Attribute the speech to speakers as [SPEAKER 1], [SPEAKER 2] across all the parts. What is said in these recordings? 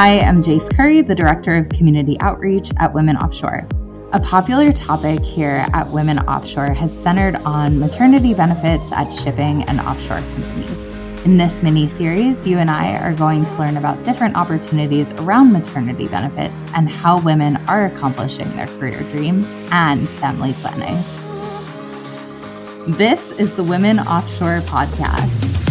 [SPEAKER 1] I am Jace Curry, the Director of Community Outreach at Women Offshore. A popular topic here at Women Offshore has centered on maternity benefits at shipping and offshore companies. In this mini series, you and I are going to learn about different opportunities around maternity benefits and how women are accomplishing their career dreams and family planning. This is the Women Offshore Podcast.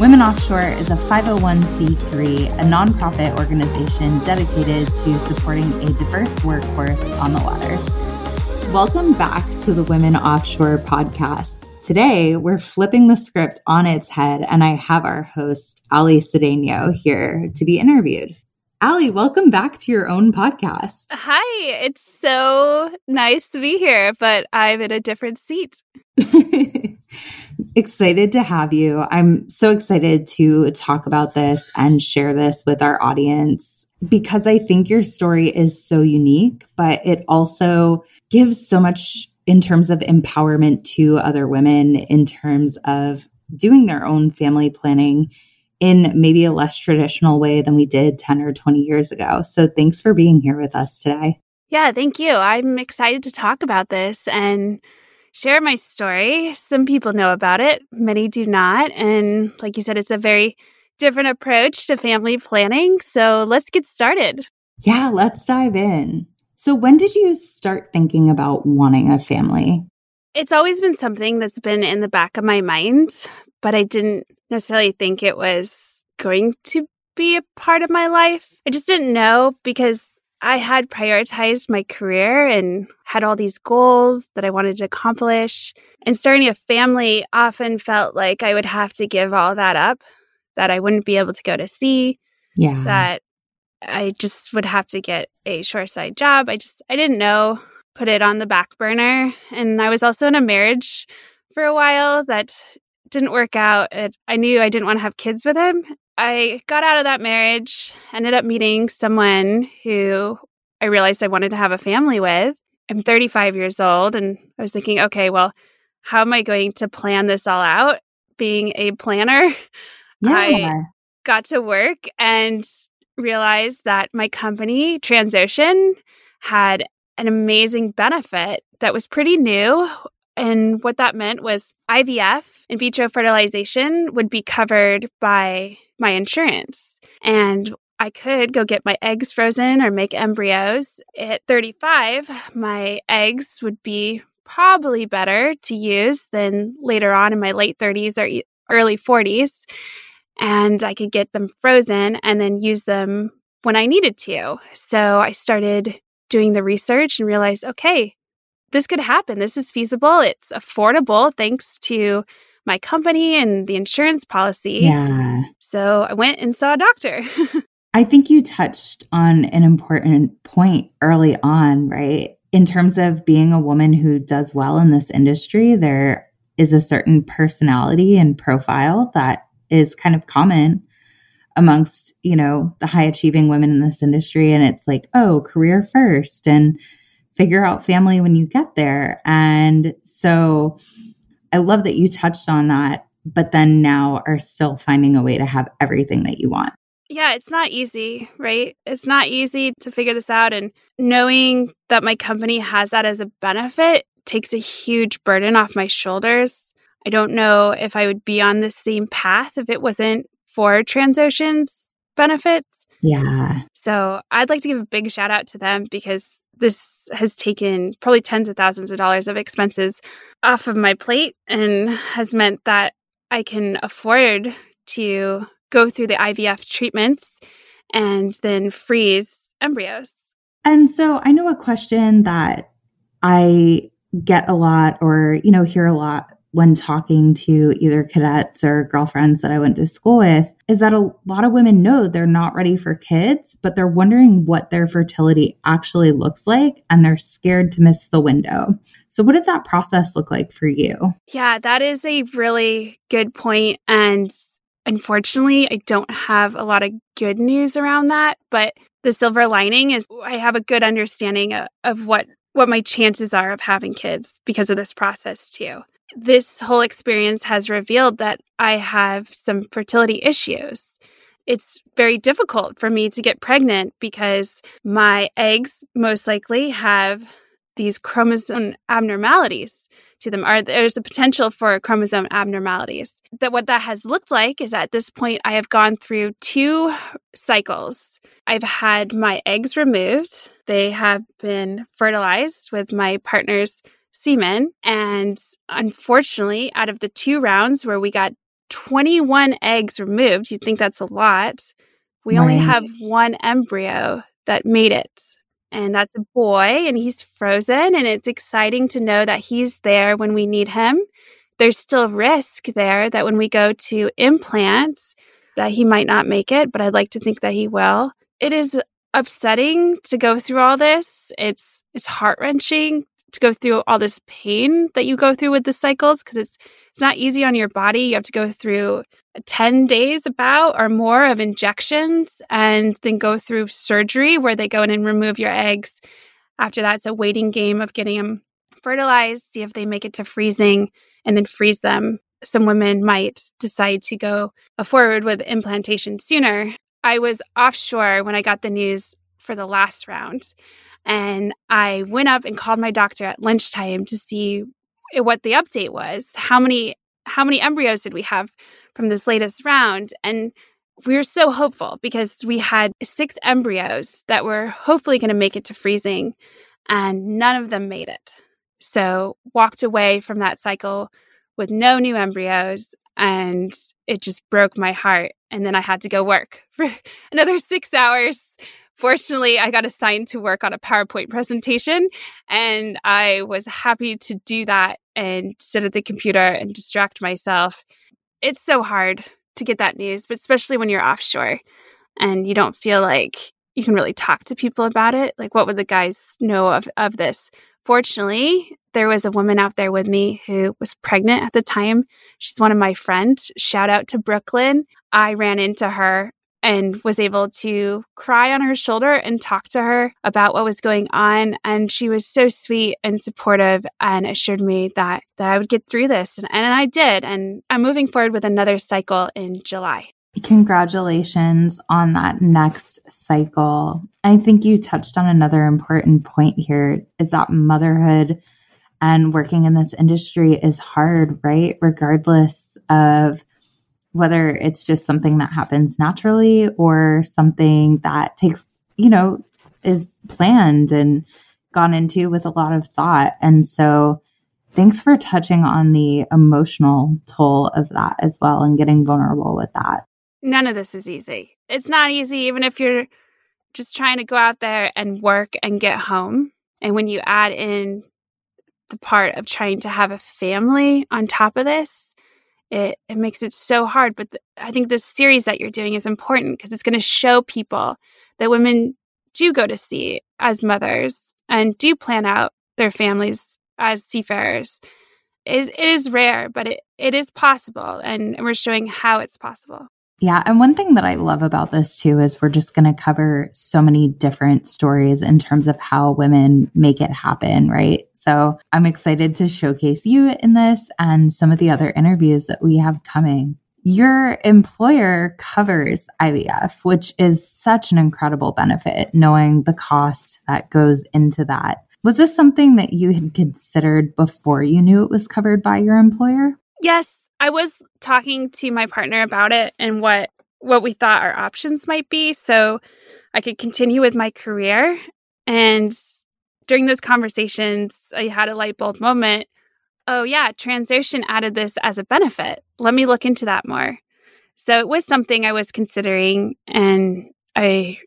[SPEAKER 1] Women Offshore is a 501c3, a nonprofit organization dedicated to supporting a diverse workforce on the water. Welcome back to the Women Offshore podcast. Today, we're flipping the script on its head, and I have our host, Ali Cedeno, here to be interviewed. Ali, welcome back to your own podcast.
[SPEAKER 2] Hi, it's so nice to be here, but I'm in a different seat.
[SPEAKER 1] excited to have you. I'm so excited to talk about this and share this with our audience because I think your story is so unique, but it also gives so much in terms of empowerment to other women, in terms of doing their own family planning in maybe a less traditional way than we did 10 or 20 years ago. So thanks for being here with us today.
[SPEAKER 2] Yeah, thank you. I'm excited to talk about this and share my story. Some people know about it, many do not. And like you said, it's a very different approach to family planning. So let's get started.
[SPEAKER 1] Yeah, let's dive in. So, when did you start thinking about wanting a family?
[SPEAKER 2] It's always been something that's been in the back of my mind, but I didn't necessarily think it was going to be a part of my life. I just didn't know because I had prioritized my career and had all these goals that I wanted to accomplish. And starting a family often felt like I would have to give all that up, that I wouldn't be able to go to sea.
[SPEAKER 1] Yeah.
[SPEAKER 2] That I just would have to get a shoreside job. I just, I didn't know, put it on the back burner. And I was also in a marriage for a while that didn't work out. It, I knew I didn't want to have kids with him. I got out of that marriage, ended up meeting someone who I realized I wanted to have a family with. I'm 35 years old, and I was thinking, okay, well, how am I going to plan this all out? Being a planner,
[SPEAKER 1] yeah.
[SPEAKER 2] I got to work and realized that my company, Transocean, had an amazing benefit that was pretty new. And what that meant was IVF, in vitro fertilization, would be covered by my insurance. And I could go get my eggs frozen or make embryos. At 35, my eggs would be probably better to use than later on in my late 30s or early 40s and I could get them frozen and then use them when I needed to. So I started doing the research and realized, okay, this could happen. This is feasible. It's affordable thanks to my company and the insurance policy.
[SPEAKER 1] Yeah.
[SPEAKER 2] So I went and saw a doctor.
[SPEAKER 1] I think you touched on an important point early on, right? In terms of being a woman who does well in this industry, there is a certain personality and profile that is kind of common amongst you know the high achieving women in this industry. And it's like oh career first and figure out family when you get there. And so i love that you touched on that but then now are still finding a way to have everything that you want
[SPEAKER 2] yeah, it's not easy, right? It's not easy to figure this out. And knowing that my company has that as a benefit takes a huge burden off my shoulders I don't know if I would be on the same path if it wasn't for Transocean's benefits.
[SPEAKER 1] Yeah.
[SPEAKER 2] So I'd like to give a big shout out to them because this has taken probably tens of thousands of dollars of expenses off of my plate and has meant that I can afford to go through the IVF treatments and then freeze embryos.
[SPEAKER 1] And so I know a question that I get a lot or, you know, hear a lot when talking to either cadets or girlfriends that I went to school with is that a lot of women know they're not ready for kids, but they're wondering what their fertility actually looks like and they're scared to miss the window. So, what did that process look like for you?
[SPEAKER 2] Yeah, that is a really good point. And unfortunately, I don't have a lot of good news around that. But the silver lining is I have a good understanding of, of what what my chances are of having kids because of this process too. this whole experience has revealed that I have some fertility issues. It's very difficult for me to get pregnant because my eggs most likely have these chromosome abnormalities to them are there's the potential for chromosome abnormalities. That what that has looked like is at this point i have gone through two cycles. I've had my eggs removed. They have been fertilized with my partner's semen. And unfortunately out of the two rounds where we got 21 eggs removed you'd think that's a lot. We right. only have one embryo that made it and that's a boy and he's frozen and it's exciting to know that he's there when we need him. There's still risk there that when we go to implants that he might not make it but i'd like to think that he will. It is upsetting to go through all this. It's it's heart-wrenching to go through all this pain that you go through with the cycles because it's it's not easy on your body you have to go through 10 days about or more of injections and then go through surgery where they go in and remove your eggs. After that, it's a waiting game of getting them fertilized, see if they make it to freezing, and then freeze them. Some women might decide to go forward with implantation sooner. I was offshore when I got the news for the last round. And I went up and called my doctor at lunchtime to see what the update was. How many how many embryos did we have from this latest round. And we were so hopeful because we had six embryos that were hopefully going to make it to freezing, and none of them made it. So, walked away from that cycle with no new embryos, and it just broke my heart. And then I had to go work for another six hours. Fortunately, I got assigned to work on a PowerPoint presentation, and I was happy to do that and sit at the computer and distract myself it's so hard to get that news, but especially when you're offshore and you don't feel like you can really talk to people about it. Like, what would the guys know of, of this? Fortunately, there was a woman out there with me who was pregnant at the time. She's one of my friends. Shout out to Brooklyn. I ran into her and was able to cry on her shoulder and talk to her about what was going on and she was so sweet and supportive and assured me that that I would get through this and, and I did and I'm moving forward with another cycle in July.
[SPEAKER 1] Congratulations on that next cycle. I think you touched on another important point here is that motherhood and working in this industry is hard, right? Regardless of whether it's just something that happens naturally or something that takes, you know, is planned and gone into with a lot of thought. And so, thanks for touching on the emotional toll of that as well and getting vulnerable with that.
[SPEAKER 2] None of this is easy. It's not easy, even if you're just trying to go out there and work and get home. And when you add in the part of trying to have a family on top of this, it, it makes it so hard. But th- I think this series that you're doing is important because it's going to show people that women do go to sea as mothers and do plan out their families as seafarers. It is, it is rare, but it, it is possible. And we're showing how it's possible.
[SPEAKER 1] Yeah. And one thing that I love about this too is we're just going to cover so many different stories in terms of how women make it happen, right? So I'm excited to showcase you in this and some of the other interviews that we have coming. Your employer covers IVF, which is such an incredible benefit, knowing the cost that goes into that. Was this something that you had considered before you knew it was covered by your employer?
[SPEAKER 2] Yes, I was talking to my partner about it and what what we thought our options might be so I could continue with my career and during those conversations I had a light bulb moment. Oh yeah, Transocean added this as a benefit. Let me look into that more. So it was something I was considering and I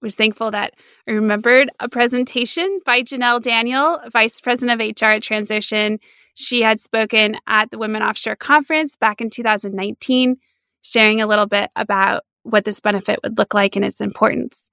[SPEAKER 2] was thankful that I remembered a presentation by Janelle Daniel, Vice President of HR at Transocean, she had spoken at the Women Offshore Conference back in 2019, sharing a little bit about what this benefit would look like and its importance.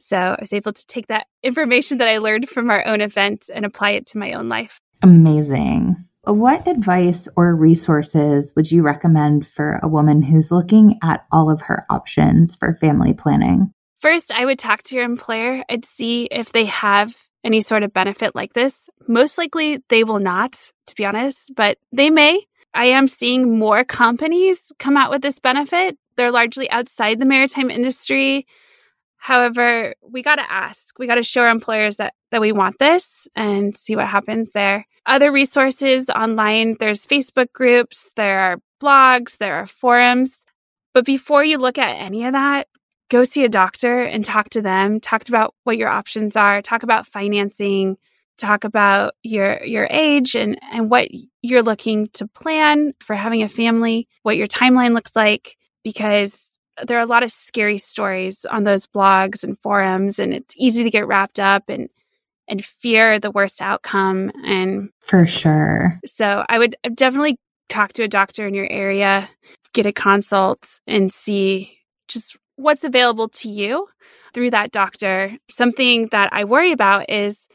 [SPEAKER 2] So I was able to take that information that I learned from our own event and apply it to my own life.
[SPEAKER 1] Amazing. What advice or resources would you recommend for a woman who's looking at all of her options for family planning?
[SPEAKER 2] First, I would talk to your employer and see if they have any sort of benefit like this. Most likely they will not, to be honest, but they may. I am seeing more companies come out with this benefit. They're largely outside the maritime industry. However, we got to ask, we got to show our employers that, that we want this and see what happens there. Other resources online, there's Facebook groups, there are blogs, there are forums. But before you look at any of that, go see a doctor and talk to them, talk about what your options are, talk about financing, talk about your your age and and what you're looking to plan for having a family, what your timeline looks like because there are a lot of scary stories on those blogs and forums and it's easy to get wrapped up and and fear the worst outcome and
[SPEAKER 1] for sure.
[SPEAKER 2] So I would definitely talk to a doctor in your area, get a consult and see just what's available to you through that doctor. Something that I worry about is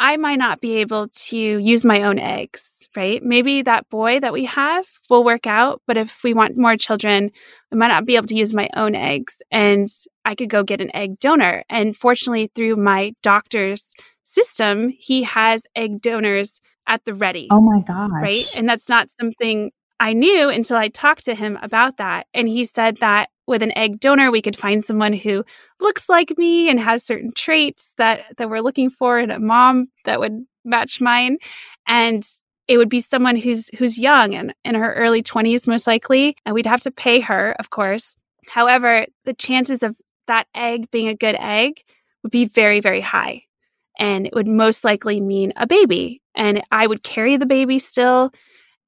[SPEAKER 2] I might not be able to use my own eggs, right? Maybe that boy that we have will work out, but if we want more children, I might not be able to use my own eggs and I could go get an egg donor. And fortunately, through my doctor's system, he has egg donors at the ready.
[SPEAKER 1] Oh my gosh.
[SPEAKER 2] Right. And that's not something I knew until I talked to him about that. And he said that with an egg donor, we could find someone who looks like me and has certain traits that, that we're looking for in a mom that would match mine. And it would be someone who's who's young and in her early 20s most likely and we'd have to pay her of course however the chances of that egg being a good egg would be very very high and it would most likely mean a baby and i would carry the baby still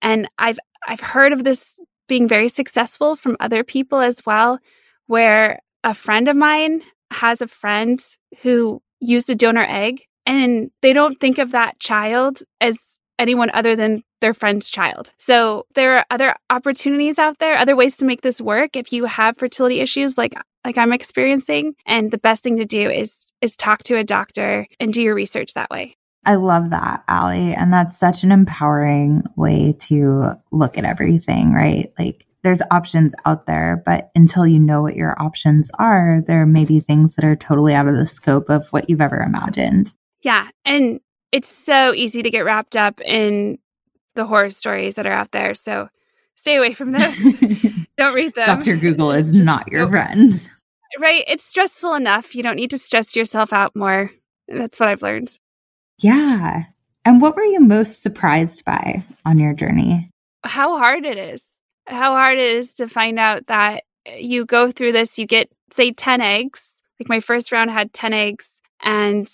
[SPEAKER 2] and i've i've heard of this being very successful from other people as well, where a friend of mine has a friend who used a donor egg and they don't think of that child as anyone other than their friend's child. So there are other opportunities out there, other ways to make this work if you have fertility issues like like I'm experiencing and the best thing to do is is talk to a doctor and do your research that way.
[SPEAKER 1] I love that, Allie. And that's such an empowering way to look at everything, right? Like there's options out there, but until you know what your options are, there may be things that are totally out of the scope of what you've ever imagined.
[SPEAKER 2] Yeah. And it's so easy to get wrapped up in the horror stories that are out there. So stay away from those. don't read them.
[SPEAKER 1] Dr. Google is Just not your friend.
[SPEAKER 2] Right. It's stressful enough. You don't need to stress yourself out more. That's what I've learned.
[SPEAKER 1] Yeah. And what were you most surprised by on your journey?
[SPEAKER 2] How hard it is. How hard it is to find out that you go through this, you get, say, 10 eggs. Like my first round had 10 eggs, and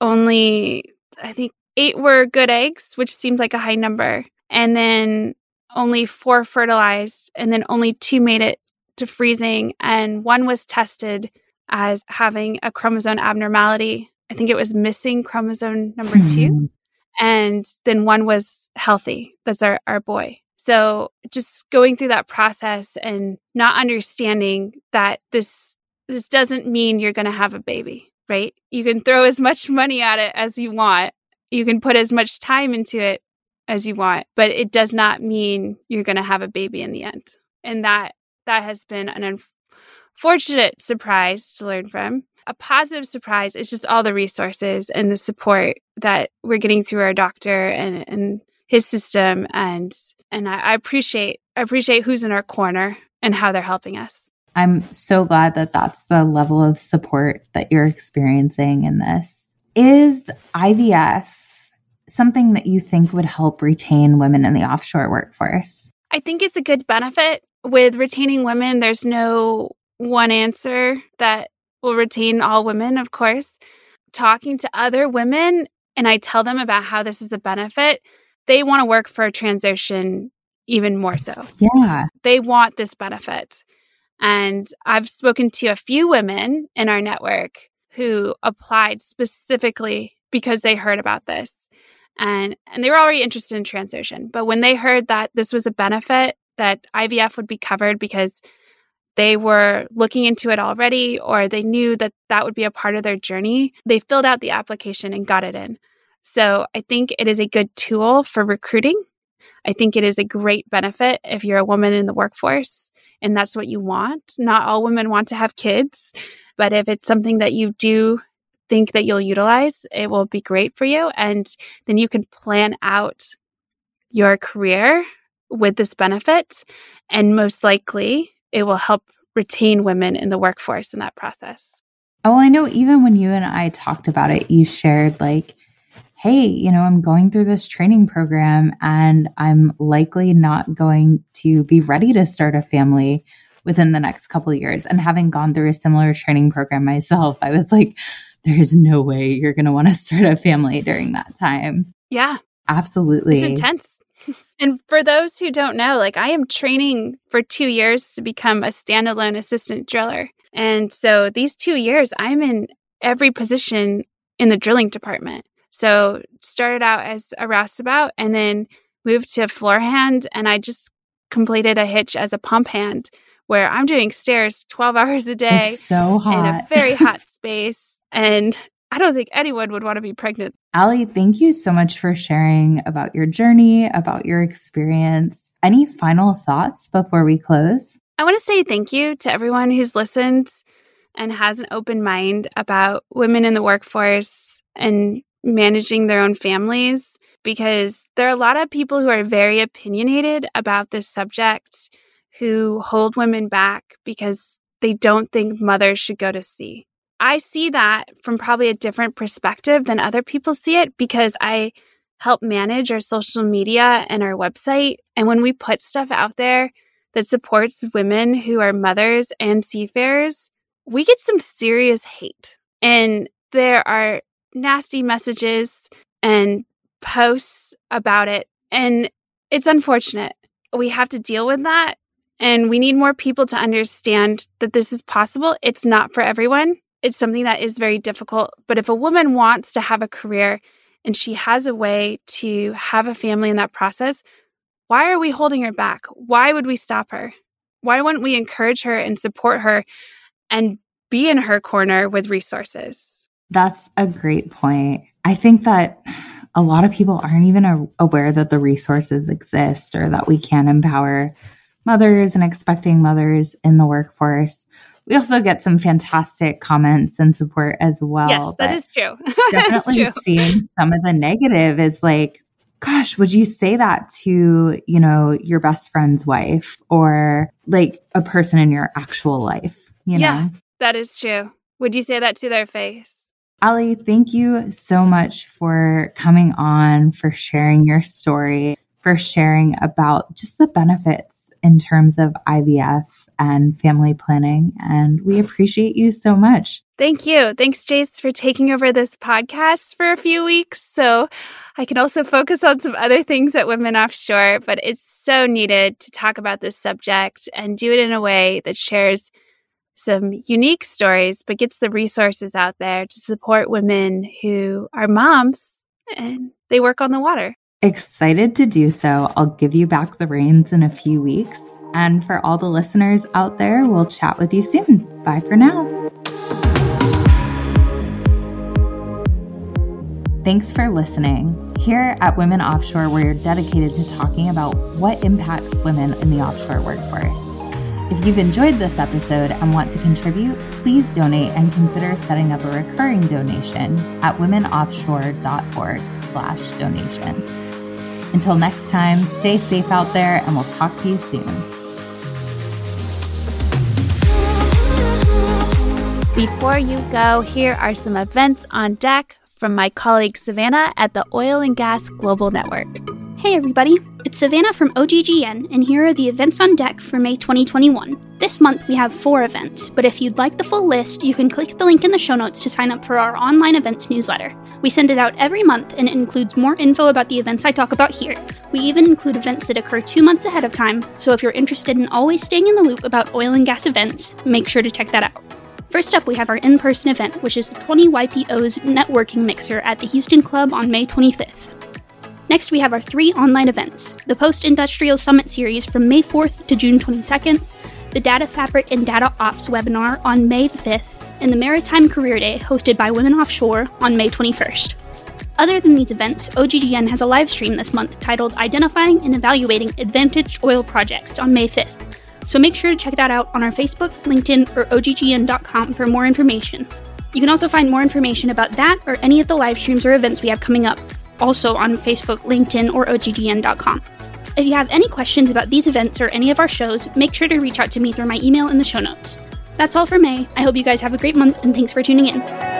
[SPEAKER 2] only, I think, eight were good eggs, which seemed like a high number. And then only four fertilized, and then only two made it to freezing. And one was tested as having a chromosome abnormality I think it was missing chromosome number mm-hmm. two. And then one was healthy. That's our, our boy. So just going through that process and not understanding that this this doesn't mean you're going to have a baby, right? You can throw as much money at it as you want. You can put as much time into it as you want, but it does not mean you're going to have a baby in the end. And that that has been an unfortunate surprise to learn from a positive surprise is just all the resources and the support that we're getting through our doctor and, and his system and and I, I appreciate I appreciate who's in our corner and how they're helping us.
[SPEAKER 1] I'm so glad that that's the level of support that you're experiencing in this. Is IVF something that you think would help retain women in the offshore workforce?
[SPEAKER 2] I think it's a good benefit with retaining women. There's no one answer that will retain all women, of course. Talking to other women, and I tell them about how this is a benefit, they want to work for a Transocean even more so.
[SPEAKER 1] Yeah.
[SPEAKER 2] They want this benefit. And I've spoken to a few women in our network who applied specifically because they heard about this. And and they were already interested in Transocean. But when they heard that this was a benefit that IVF would be covered because they were looking into it already or they knew that that would be a part of their journey, they filled out the application and got it in. So I think it is a good tool for recruiting. I think it is a great benefit if you're a woman in the workforce and that's what you want. Not all women want to have kids, but if it's something that you do think that you'll utilize, it will be great for you. And then you can plan out your career with this benefit. And most likely, it will help retain women in the workforce in that process.
[SPEAKER 1] Oh, I know even when you and I talked about it, you shared like, hey, you know, I'm going through this training program and I'm likely not going to be ready to start a family within the next couple years. And having gone through a similar training program myself, I was like, there's no way you're going to want to start a family during that time.
[SPEAKER 2] Yeah.
[SPEAKER 1] Absolutely.
[SPEAKER 2] It's intense. And for those who don't know, like I am training for two years to become a standalone assistant driller. And so these two years, I'm in every position in the drilling department. So started out as a roustabout and then moved to floor hand. And I just completed a hitch as a pump hand where I'm doing stairs 12 hours a day.
[SPEAKER 1] It's so hot.
[SPEAKER 2] In a very hot space. And I don't think anyone would want to be pregnant.
[SPEAKER 1] Allie, thank you so much for sharing about your journey, about your experience. Any final thoughts before we close?
[SPEAKER 2] I want to say thank you to everyone who's listened and has an open mind about women in the workforce and managing their own families because there are a lot of people who are very opinionated about this subject who hold women back because they don't think mothers should go to sea. I see that from probably a different perspective than other people see it because I help manage our social media and our website. And when we put stuff out there that supports women who are mothers and seafarers, we get some serious hate. And there are nasty messages and posts about it. And it's unfortunate. We have to deal with that. And we need more people to understand that this is possible. It's not for everyone it's something that is very difficult. But if a woman wants to have a career and she has a way to have a family in that process, why are we holding her back? Why would we stop her? Why wouldn't we encourage her and support her and be in her corner with resources?
[SPEAKER 1] That's a great point. I think that a lot of people aren't even aware that the resources exist or that we can empower mothers and expecting mothers in the workforce we also get some fantastic comments and support as well.
[SPEAKER 2] Yes, that is true.
[SPEAKER 1] definitely
[SPEAKER 2] true.
[SPEAKER 1] seeing some of the negative is like, gosh, would you say that to, you know, your best friend's wife or like a person in your actual life? You know?
[SPEAKER 2] Yeah, that is true. Would you say that to their face?
[SPEAKER 1] Ali, thank you so much for coming on, for sharing your story, for sharing about just the benefits in terms of IVF and family planning. And we appreciate you so much.
[SPEAKER 2] Thank you. Thanks, Jace, for taking over this podcast for a few weeks. So I can also focus on some other things at Women Offshore, but it's so needed to talk about this subject and do it in a way that shares some unique stories, but gets the resources out there to support women who are moms and they work on the water.
[SPEAKER 1] Excited to do so. I'll give you back the reins in a few weeks. And for all the listeners out there, we'll chat with you soon. Bye for now. Thanks for listening. Here at Women Offshore, we're dedicated to talking about what impacts women in the offshore workforce. If you've enjoyed this episode and want to contribute, please donate and consider setting up a recurring donation at womenoffshore.org slash donation. Until next time, stay safe out there and we'll talk to you soon.
[SPEAKER 2] Before you go, here are some events on deck from my colleague Savannah at the Oil and Gas Global Network.
[SPEAKER 3] Hey everybody, it's Savannah from OGGN, and here are the events on deck for May 2021. This month we have four events, but if you'd like the full list, you can click the link in the show notes to sign up for our online events newsletter. We send it out every month and it includes more info about the events I talk about here. We even include events that occur two months ahead of time, so if you're interested in always staying in the loop about oil and gas events, make sure to check that out. First up, we have our in person event, which is the 20 YPO's networking mixer at the Houston Club on May 25th. Next, we have our three online events the Post Industrial Summit Series from May 4th to June 22nd, the Data Fabric and Data Ops webinar on May 5th, and the Maritime Career Day hosted by Women Offshore on May 21st. Other than these events, OGGN has a live stream this month titled Identifying and Evaluating Advantage Oil Projects on May 5th. So make sure to check that out on our Facebook, LinkedIn, or OGGN.com for more information. You can also find more information about that or any of the live streams or events we have coming up, also on Facebook, LinkedIn, or OGGN.com. If you have any questions about these events or any of our shows, make sure to reach out to me through my email in the show notes. That's all for May. I hope you guys have a great month and thanks for tuning in.